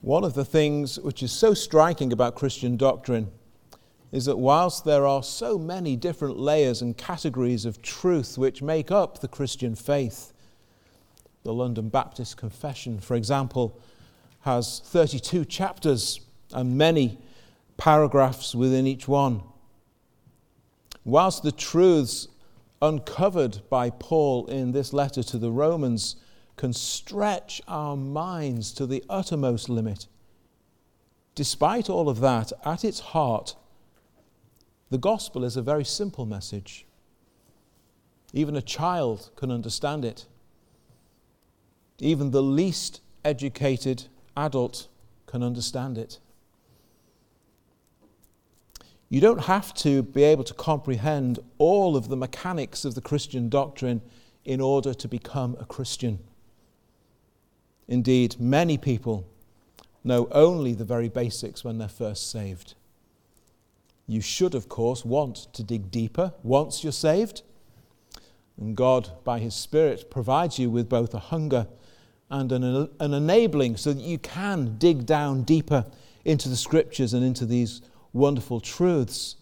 One of the things which is so striking about Christian doctrine is that whilst there are so many different layers and categories of truth which make up the Christian faith, the London Baptist Confession, for example, has 32 chapters and many paragraphs within each one. Whilst the truths uncovered by Paul in this letter to the Romans can stretch our minds to the uttermost limit. Despite all of that, at its heart, the gospel is a very simple message. Even a child can understand it. Even the least educated adult can understand it. You don't have to be able to comprehend all of the mechanics of the Christian doctrine in order to become a Christian. Indeed, many people know only the very basics when they're first saved. You should, of course, want to dig deeper once you're saved. And God, by His Spirit, provides you with both a hunger and an, an enabling so that you can dig down deeper into the scriptures and into these wonderful truths.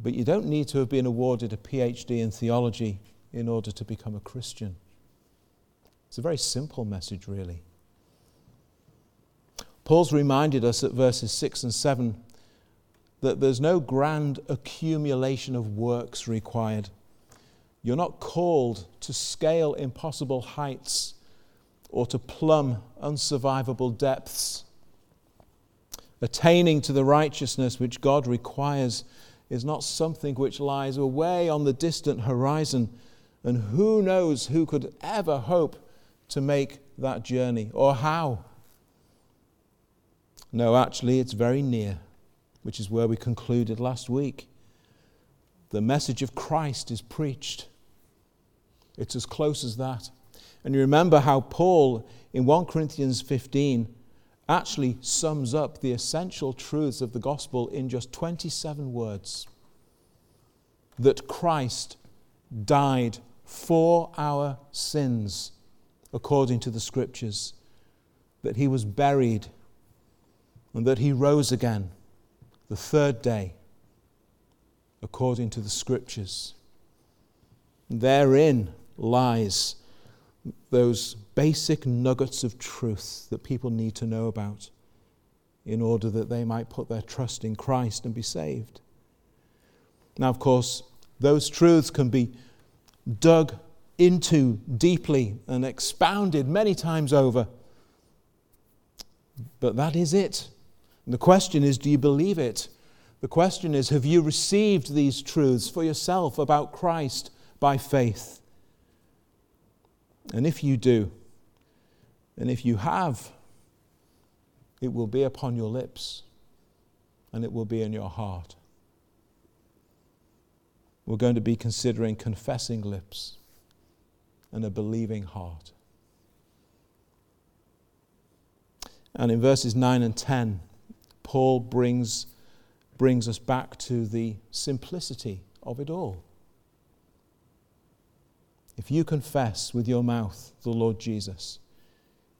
But you don't need to have been awarded a PhD in theology in order to become a Christian. It's a very simple message, really. Paul's reminded us at verses 6 and 7 that there's no grand accumulation of works required. You're not called to scale impossible heights or to plumb unsurvivable depths. Attaining to the righteousness which God requires is not something which lies away on the distant horizon, and who knows who could ever hope to make that journey or how. No, actually, it's very near, which is where we concluded last week. The message of Christ is preached. It's as close as that. And you remember how Paul in 1 Corinthians 15 actually sums up the essential truths of the gospel in just 27 words that Christ died for our sins according to the scriptures, that he was buried and that he rose again the third day according to the scriptures. Therein lies those basic nuggets of truth that people need to know about in order that they might put their trust in Christ and be saved. Now, of course, those truths can be dug into deeply and expounded many times over. But that is it. And the question is do you believe it? The question is have you received these truths for yourself about Christ by faith? And if you do, and if you have, it will be upon your lips and it will be in your heart. We're going to be considering confessing lips and a believing heart. And in verses 9 and 10, Paul brings, brings us back to the simplicity of it all. If you confess with your mouth the Lord Jesus,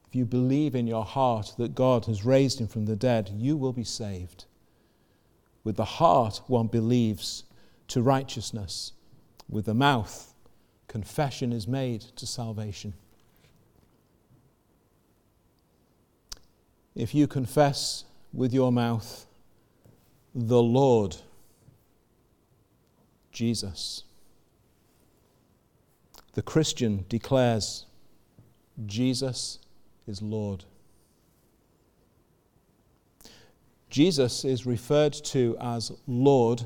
if you believe in your heart that God has raised him from the dead, you will be saved. With the heart, one believes to righteousness. With the mouth, confession is made to salvation. If you confess with your mouth the Lord Jesus, the Christian declares Jesus is Lord. Jesus is referred to as Lord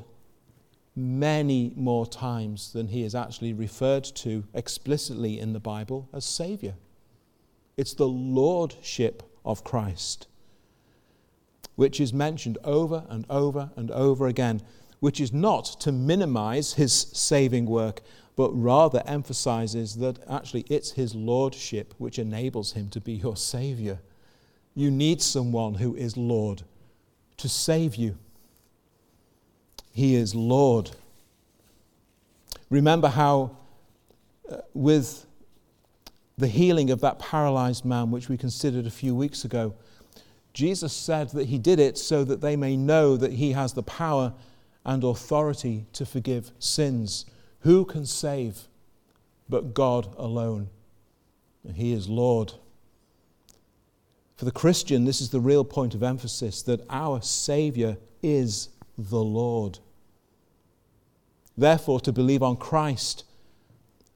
many more times than he is actually referred to explicitly in the Bible as Savior. It's the Lordship of Christ, which is mentioned over and over and over again, which is not to minimize his saving work, but rather emphasizes that actually it's his Lordship which enables him to be your Savior. You need someone who is Lord to save you. He is Lord. Remember how, uh, with the healing of that paralyzed man, which we considered a few weeks ago. Jesus said that he did it so that they may know that he has the power and authority to forgive sins. Who can save but God alone? And He is Lord. For the Christian, this is the real point of emphasis that our Savior is the Lord. Therefore, to believe on Christ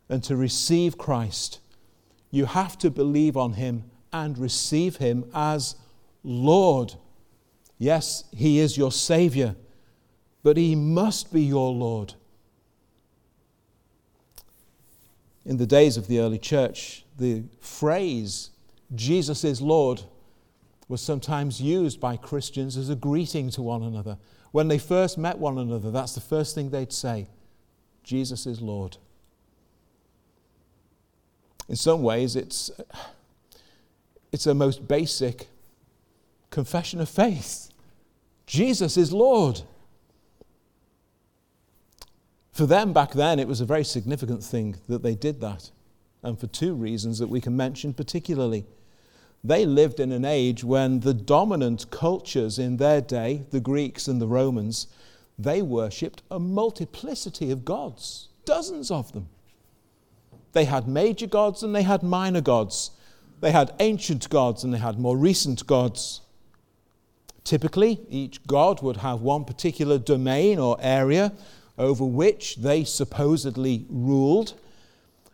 and to receive Christ, you have to believe on Him and receive Him as Lord. Yes, He is your Savior, but He must be your Lord. In the days of the early church, the phrase, Jesus is Lord, was sometimes used by Christians as a greeting to one another. When they first met one another, that's the first thing they'd say Jesus is Lord. In some ways, it's, it's a most basic confession of faith Jesus is Lord. For them back then, it was a very significant thing that they did that, and for two reasons that we can mention particularly. They lived in an age when the dominant cultures in their day, the Greeks and the Romans, they worshipped a multiplicity of gods, dozens of them. They had major gods and they had minor gods. They had ancient gods and they had more recent gods. Typically, each god would have one particular domain or area over which they supposedly ruled.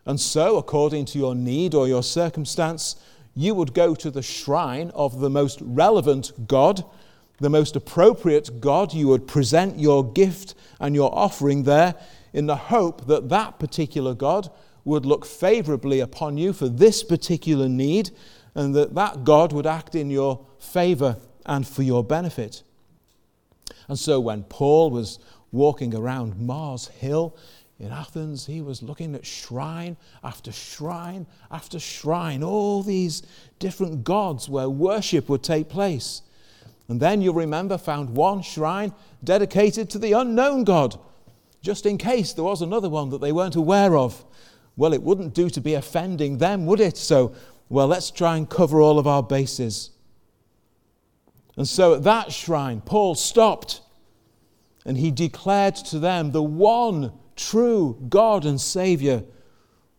And so, according to your need or your circumstance, you would go to the shrine of the most relevant God, the most appropriate God. You would present your gift and your offering there in the hope that that particular God would look favorably upon you for this particular need and that that God would act in your favor and for your benefit. And so when Paul was walking around Mars Hill, in Athens, he was looking at shrine after shrine after shrine, all these different gods where worship would take place. And then you'll remember, found one shrine dedicated to the unknown God, just in case there was another one that they weren't aware of. Well, it wouldn't do to be offending them, would it? So, well, let's try and cover all of our bases. And so at that shrine, Paul stopped and he declared to them the one true God and Savior,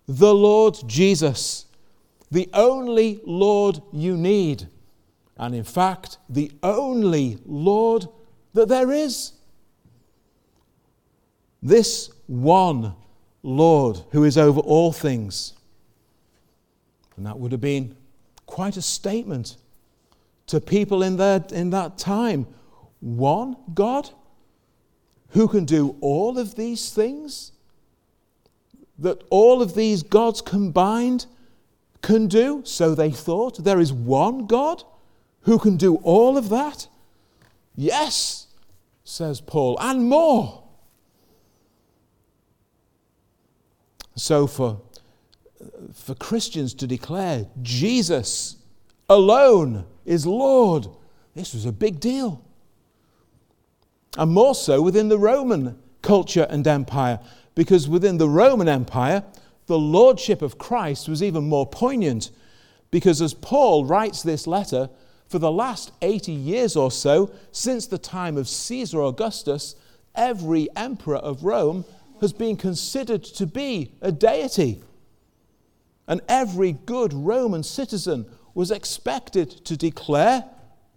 the Lord Jesus, the only Lord you need, and in fact, the only Lord that there is. This one Lord who is over all things. And that would have been quite a statement to people in, their, in that time. One God? Who can do all of these things that all of these gods combined can do? So they thought. There is one God who can do all of that? Yes, says Paul, and more. So for, for Christians to declare Jesus alone is Lord, this was a big deal and more so within the Roman culture and empire, because within the Roman Empire, the lordship of Christ was even more poignant. Because as Paul writes this letter, for the last 80 years or so, since the time of Caesar Augustus, every emperor of Rome has been considered to be a deity. And every good Roman citizen was expected to declare,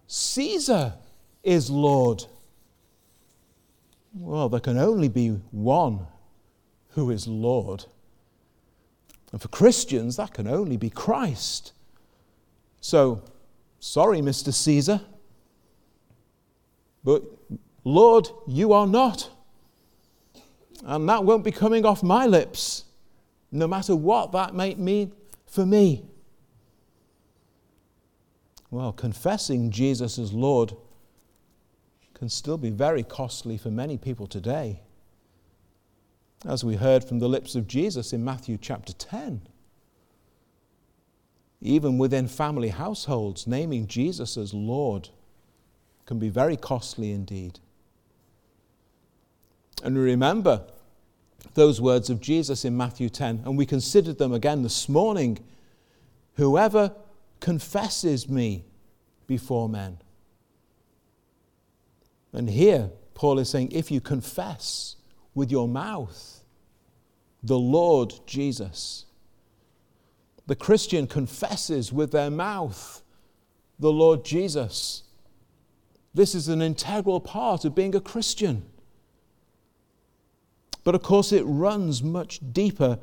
Caesar is Lord. Well, there can only be one who is Lord. And for Christians, that can only be Christ. So, sorry, Mr. Caesar, but Lord, you are not. And that won't be coming off my lips, no matter what that might mean for me. Well, confessing Jesus as Lord can still be very costly for many people today. As we heard from the lips of Jesus in Matthew chapter 10. Even within family households, naming Jesus as Lord can be very costly indeed. And remember those words of Jesus in Matthew 10, and we considered them again this morning Whoever confesses me before men. And here, Paul is saying, if you confess with your mouth the Lord Jesus, the Christian confesses with their mouth the Lord Jesus. This is an integral part of being a Christian. But of course, it runs much deeper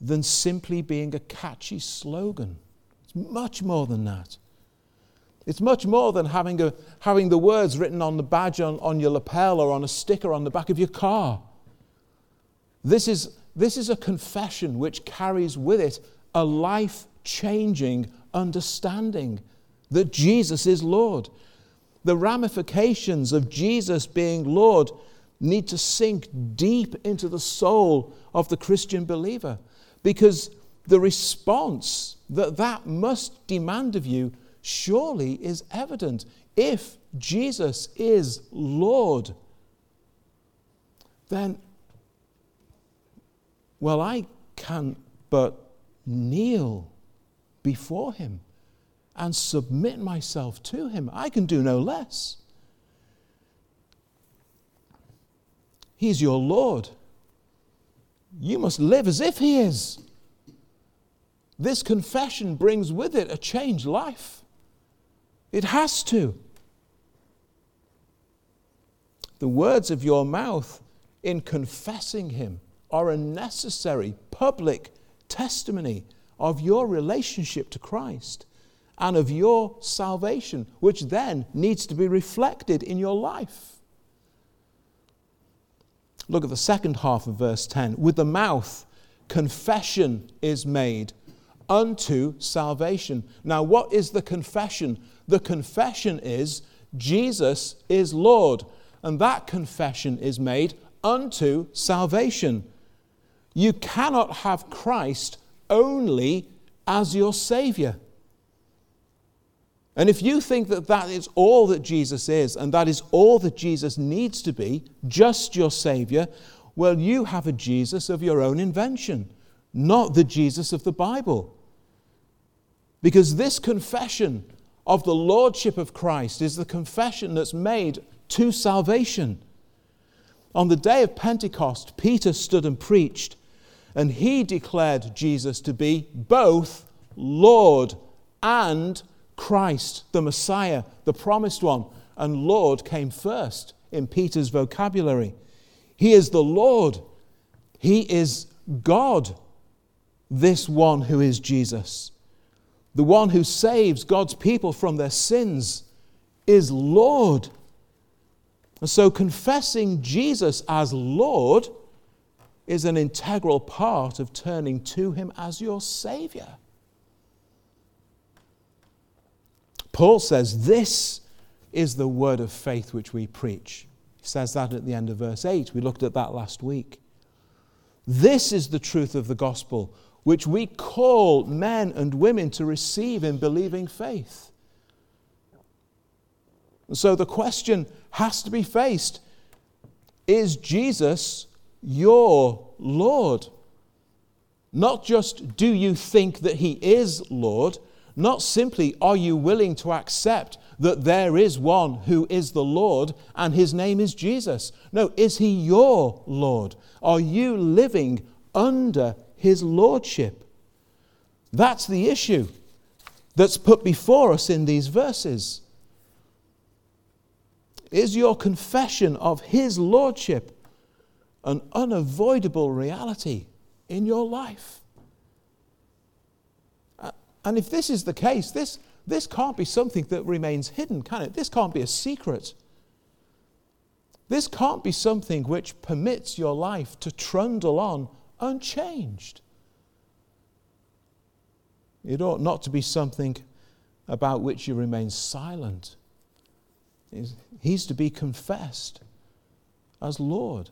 than simply being a catchy slogan. It's much more than that. It's much more than having, a, having the words written on the badge on, on your lapel or on a sticker on the back of your car. This is, this is a confession which carries with it a life changing understanding that Jesus is Lord. The ramifications of Jesus being Lord need to sink deep into the soul of the Christian believer because the response that that must demand of you surely is evident. If Jesus is Lord, then, well, I can but kneel before him and submit myself to him. I can do no less. He's your Lord. You must live as if He is. This confession brings with it a changed life. It has to. The words of your mouth in confessing Him are a necessary public testimony of your relationship to Christ and of your salvation, which then needs to be reflected in your life. Look at the second half of verse 10. With the mouth, confession is made unto salvation. Now, what is the confession? The confession is Jesus is Lord, and that confession is made unto salvation. You cannot have Christ only as your Savior. And if you think that that is all that Jesus is and that is all that Jesus needs to be, just your Savior, well, you have a Jesus of your own invention, not the Jesus of the Bible. Because this confession of the Lordship of Christ is the confession that's made to salvation. On the day of Pentecost, Peter stood and preached, and he declared Jesus to be both Lord and Christ, the Messiah, the promised one, and Lord came first in Peter's vocabulary. He is the Lord, He is God, this one who is Jesus. The one who saves God's people from their sins is Lord. And so confessing Jesus as Lord is an integral part of turning to Him as your Savior. Paul says, This is the word of faith which we preach. He says that at the end of verse 8. We looked at that last week. This is the truth of the gospel, which we call men and women to receive in believing faith. And so the question has to be faced Is Jesus your Lord? Not just do you think that he is Lord, not simply are you willing to accept that there is one who is the Lord and his name is Jesus. No, is he your Lord? Are you living under his lordship? That's the issue that's put before us in these verses. Is your confession of his lordship an unavoidable reality in your life? And if this is the case, this, this can't be something that remains hidden, can it? This can't be a secret. This can't be something which permits your life to trundle on unchanged. It ought not to be something about which you remain silent. He's to be confessed as Lord.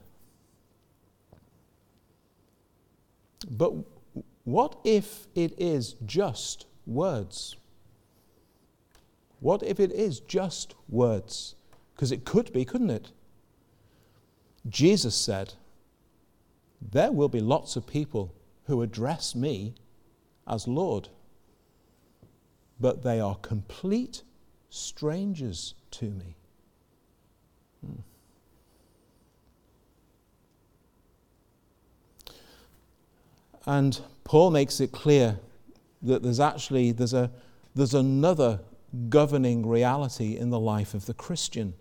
But what if it is just words? What if it is just words? Because it could be, couldn't it? Jesus said, There will be lots of people who address me as Lord. but they are complete strangers to me. Hmm. And Paul makes it clear that there's actually there's a there's another governing reality in the life of the Christian.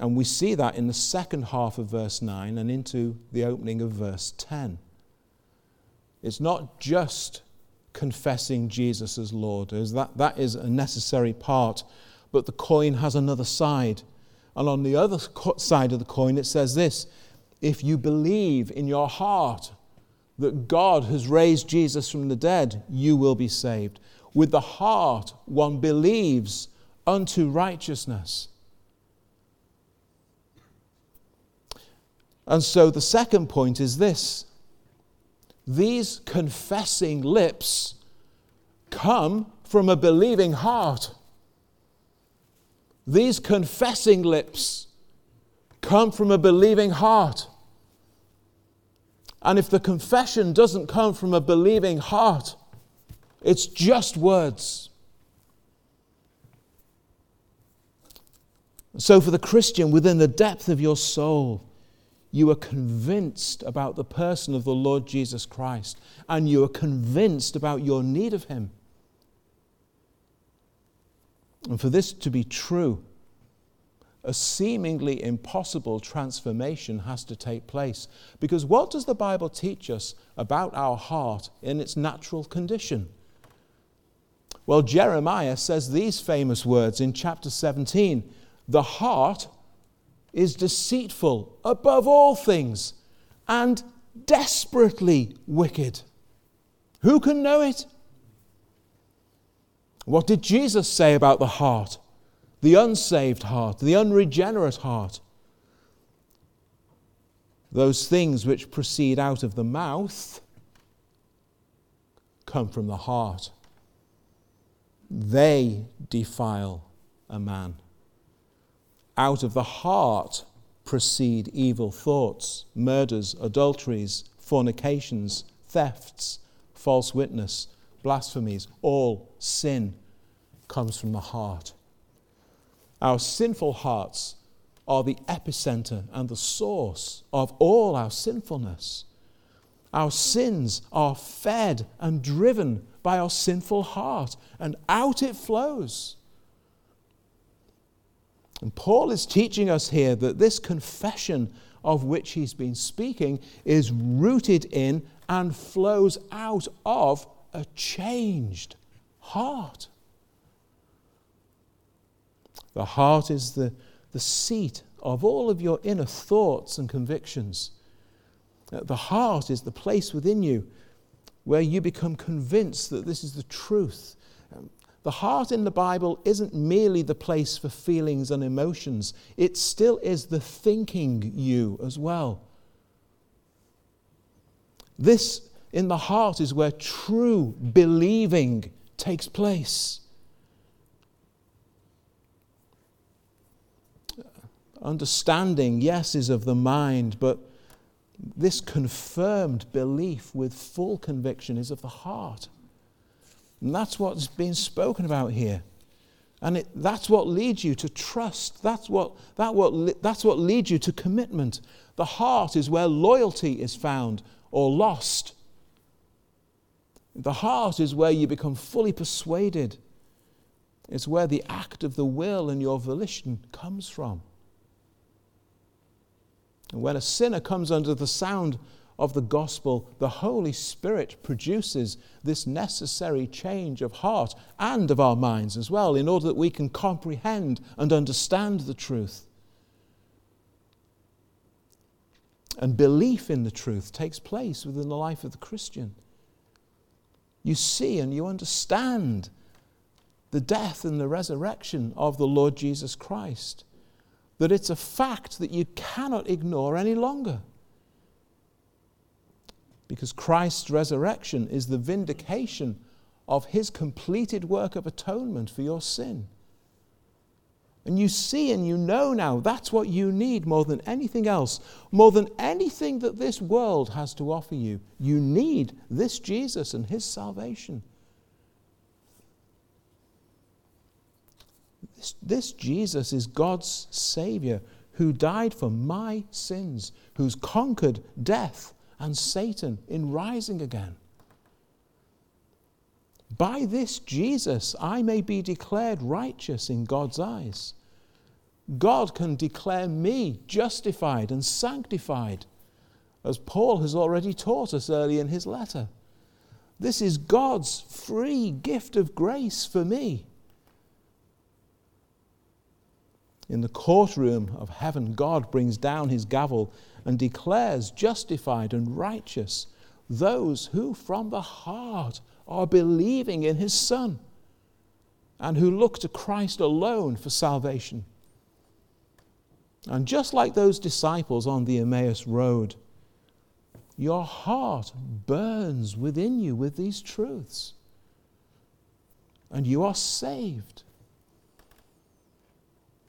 And we see that in the second half of verse 9 and into the opening of verse 10. It's not just confessing Jesus as Lord, as that, that is a necessary part, but the coin has another side. And on the other side of the coin, it says this if you believe in your heart that God has raised Jesus from the dead, you will be saved. With the heart, one believes unto righteousness. And so the second point is this these confessing lips come from a believing heart. These confessing lips come from a believing heart. And if the confession doesn't come from a believing heart, it's just words. So, for the Christian, within the depth of your soul, you are convinced about the person of the Lord Jesus Christ, and you are convinced about your need of Him. And for this to be true, a seemingly impossible transformation has to take place. Because what does the Bible teach us about our heart in its natural condition? Well, Jeremiah says these famous words in chapter 17 The heart is deceitful above all things and desperately wicked. Who can know it? What did Jesus say about the heart? The unsaved heart, the unregenerate heart. Those things which proceed out of the mouth come from the heart they defile a man. Out of the heart proceed evil thoughts, murders, adulteries, fornications, thefts, false witness, blasphemies. All sin comes from the heart. Our sinful hearts are the epicenter and the source of all our sinfulness. Our sins are fed and driven by our sinful heart, and out it flows. And Paul is teaching us here that this confession of which he's been speaking is rooted in and flows out of a changed heart. The heart is the, the seat of all of your inner thoughts and convictions. The heart is the place within you where you become convinced that this is the truth. The heart in the Bible isn't merely the place for feelings and emotions, it still is the thinking you as well. This in the heart is where true believing takes place. Understanding, yes, is of the mind, but this confirmed belief with full conviction is of the heart. And that's what's being spoken about here. And it, that's what leads you to trust. That's what, that what, that's what leads you to commitment. The heart is where loyalty is found or lost. The heart is where you become fully persuaded. It's where the act of the will and your volition comes from. And when a sinner comes under the sound of the gospel, the Holy Spirit produces this necessary change of heart and of our minds as well, in order that we can comprehend and understand the truth. And belief in the truth takes place within the life of the Christian. You see and you understand the death and the resurrection of the Lord Jesus Christ that it's a fact that you cannot ignore any longer because Christ's resurrection is the vindication of his completed work of atonement for your sin. And you see and you know now that's what you need more than anything else, more than anything that this world has to offer you. You need this Jesus and his salvation. This, this Jesus is God's Savior who died for my sins, who's conquered death and Satan in rising again. By this Jesus, I may be declared righteous in God's eyes. God can declare me justified and sanctified, as Paul has already taught us early in his letter. This is God's free gift of grace for me. In the courtroom of heaven, God brings down his gavel and declares justified and righteous those who from the heart are believing in his Son and who look to Christ alone for salvation. And just like those disciples on the Emmaus Road, your heart burns within you with these truths. And you are saved.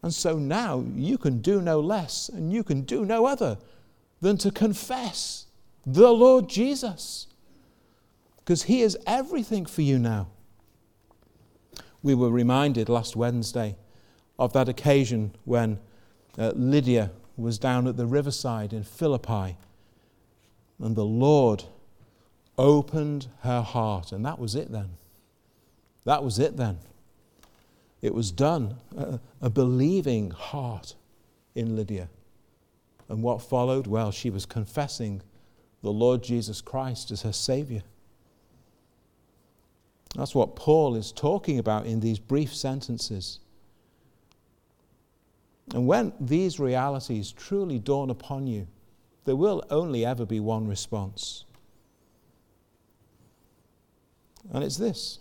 And so now you can do no less and you can do no other than to confess the Lord Jesus. Because He is everything for you now. We were reminded last Wednesday of that occasion when uh, Lydia was down at the riverside in Philippi and the Lord opened her heart. And that was it then. That was it then. It was done. A, a believing heart in Lydia. And what followed? Well, she was confessing the Lord Jesus Christ as her Savior. That's what Paul is talking about in these brief sentences. And when these realities truly dawn upon you, there will only ever be one response. And it's this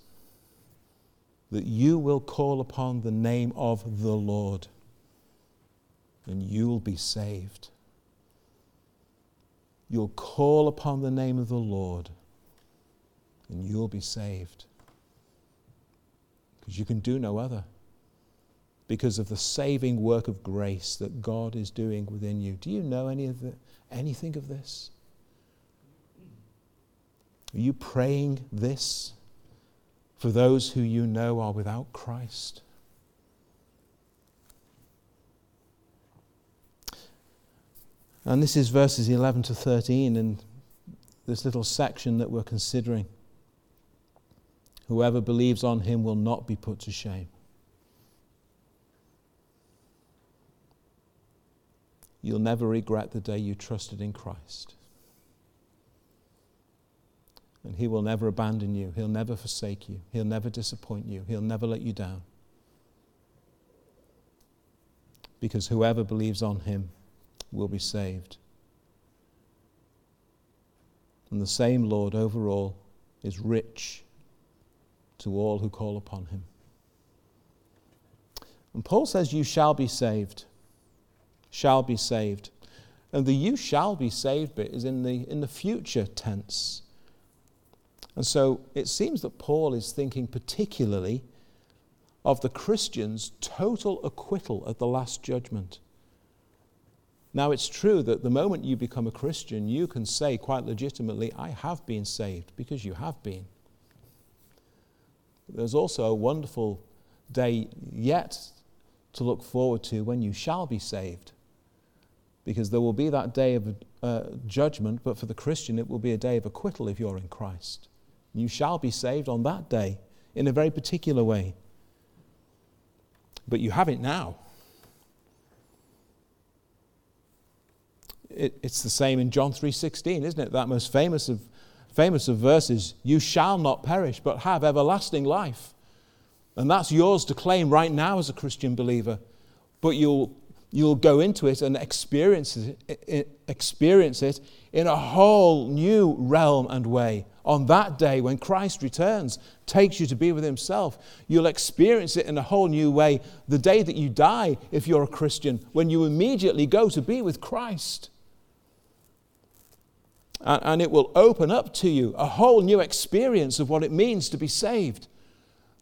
that you will call upon the name of the Lord and you'll be saved. You'll call upon the name of the Lord and you'll be saved. Because you can do no other. Because of the saving work of grace that God is doing within you. Do you know any of the, anything of this? Are you praying this for those who you know are without Christ? And this is verses 11 to 13 in this little section that we're considering. Whoever believes on him will not be put to shame. You'll never regret the day you trusted in Christ. And He will never abandon you. He'll never forsake you. He'll never disappoint you. He'll never let you down. Because whoever believes on Him will be saved. And the same Lord over all is rich to all who call upon Him. And Paul says, You shall be saved shall be saved. And the you shall be saved bit is in the, in the future tense. And so it seems that Paul is thinking particularly of the Christian's total acquittal at the last judgment. Now, it's true that the moment you become a Christian, you can say quite legitimately, I have been saved, because you have been. There's also a wonderful day yet to look forward to when you shall be saved because there will be that day of uh, judgment, but for the Christian, it will be a day of acquittal if you're in Christ. You shall be saved on that day in a very particular way. But you have it now. It, it's the same in John 3:16, isn't it? That most famous of famous of verses, you shall not perish but have everlasting life. And that's yours to claim right now as a Christian believer. But you'll you'll go into it and experience it, experience it in a whole new realm and way. On that day, when Christ returns, takes you to be with Himself, you'll experience it in a whole new way. The day that you die, if you're a Christian, when you immediately go to be with Christ. And, it will open up to you a whole new experience of what it means to be saved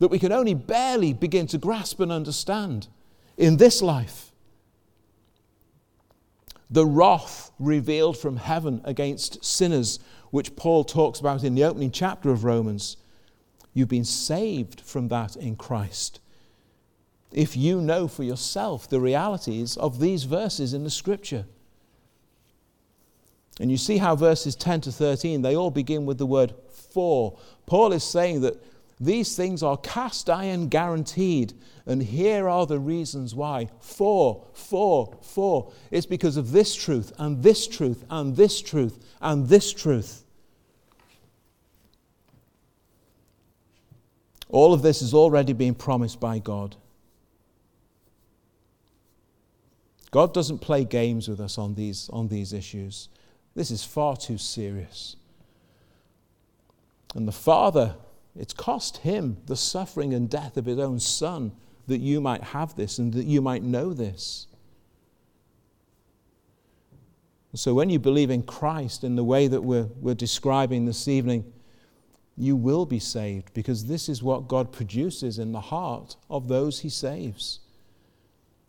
that we can only barely begin to grasp and understand in this life the wrath revealed from heaven against sinners, which Paul talks about in the opening chapter of Romans. You've been saved from that in Christ. if you know for yourself the realities of these verses in the scripture. And you see how verses 10 to 13, they all begin with the word for. Paul is saying that these things are cast iron guaranteed. And here are the reasons why. For, for, for. It's because of this truth, and this truth, and this truth, and this truth. All of this has already been promised by God. God doesn't play games with us on these, on these issues. This is far too serious. And the Father, it's cost him the suffering and death of his own Son that you might have this and that you might know this. So when you believe in Christ in the way that we're, we're describing this evening, you will be saved because this is what God produces in the heart of those he saves.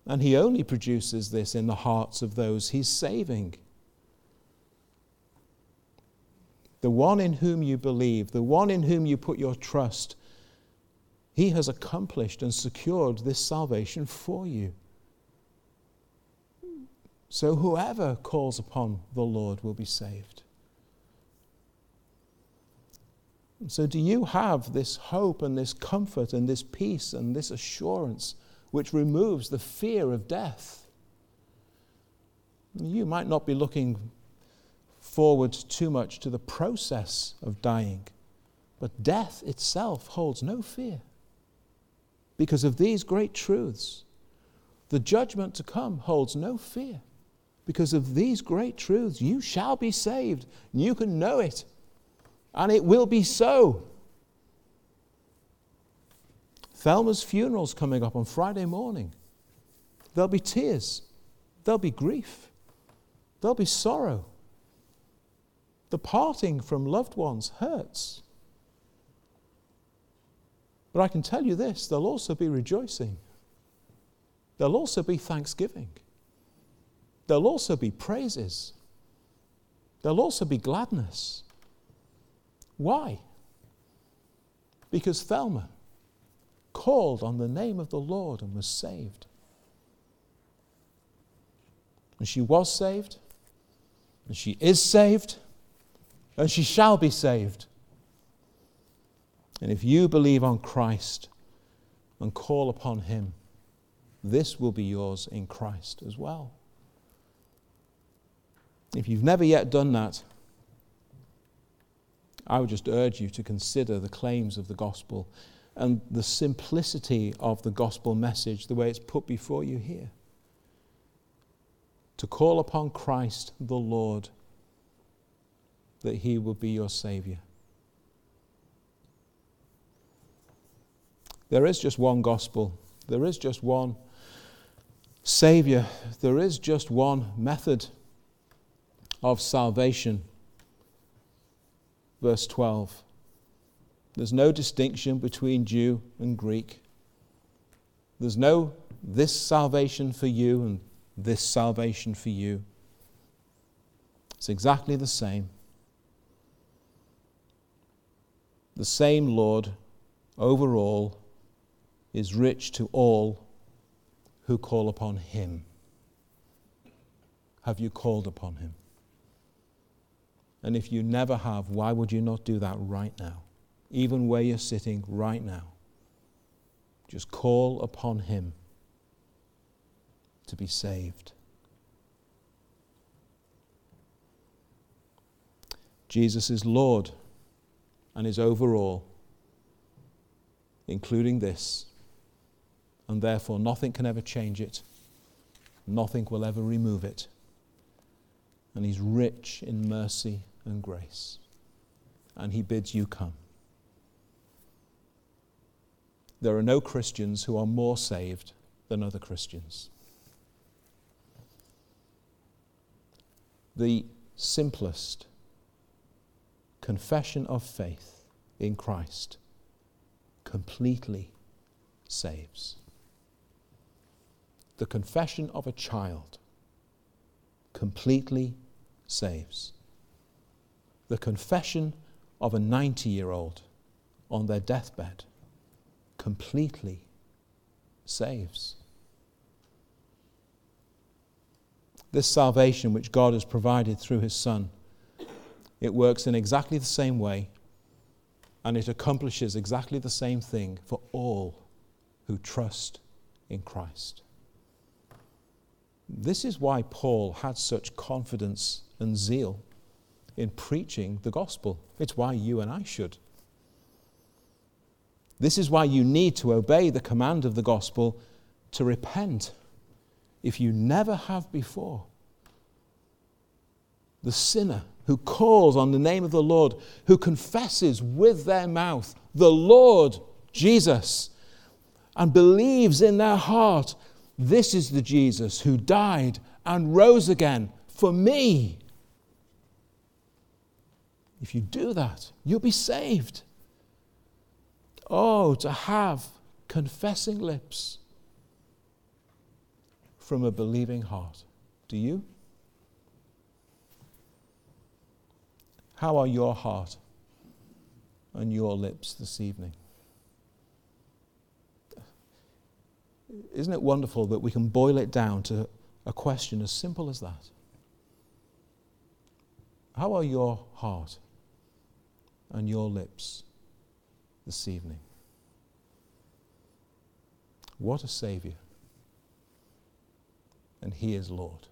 And he only produces this in the hearts of those he's saving. The one in whom you believe, the one in whom you put your trust, he has accomplished and secured this salvation for you. So whoever calls upon the Lord will be saved. So, do you have this hope and this comfort and this peace and this assurance which removes the fear of death? You might not be looking forward too much to the process of dying, but death itself holds no fear because of these great truths. The judgment to come holds no fear because of these great truths. You shall be saved, you can know it and it will be so. Thelma's funeral's coming up on Friday morning. There'll be tears, there'll be grief, there'll be sorrow. The parting from loved ones hurts. But I can tell you this there'll also be rejoicing, there'll also be thanksgiving, there'll also be praises, there'll also be gladness. Why? Because Thelma called on the name of the Lord and was saved. And she was saved, and she is saved, and she shall be saved. And if you believe on Christ and call upon Him, this will be yours in Christ as well. If you've never yet done that, I would just urge you to consider the claims of the gospel and the simplicity of the gospel message, the way it's put before you here. To call upon Christ the Lord, that he will be your Savior. There is just one gospel, there is just one Savior, there is just one method of salvation verse 12. There's no distinction between Jew and Greek. There's no this salvation for you and this salvation for you. It's exactly the same. The same Lord over all is rich to all who call upon him. Have you called upon him? And if you never have, why would you not do that right now? Even where you're sitting right now. Just call upon Him to be saved. Jesus is Lord and is over all, including this, and therefore nothing can ever change it, nothing will ever remove it. And He's rich in mercy and grace. And he bids you come. There are no Christians who are more saved than other Christians. The simplest confession of faith in Christ completely saves. The confession of a child completely saves the confession of a 90 year old on their deathbed completely saves. This salvation which God has provided through his Son, it works in exactly the same way and it accomplishes exactly the same thing for all who trust in Christ. This is why Paul had such confidence and zeal in preaching the gospel. It's why you and I should. This is why you need to obey the command of the gospel to repent if you never have before. The sinner who calls on the name of the Lord, who confesses with their mouth the Lord Jesus, and believes in their heart, this is the Jesus who died and rose again for me. If you do that, you'll be saved. Oh, to have confessing lips from a believing heart. Do you? How are your heart and your lips this evening? Isn't it wonderful that we can boil it down to a question as simple as that? How are your heart and your lips this evening? What a Savior! And He is Lord.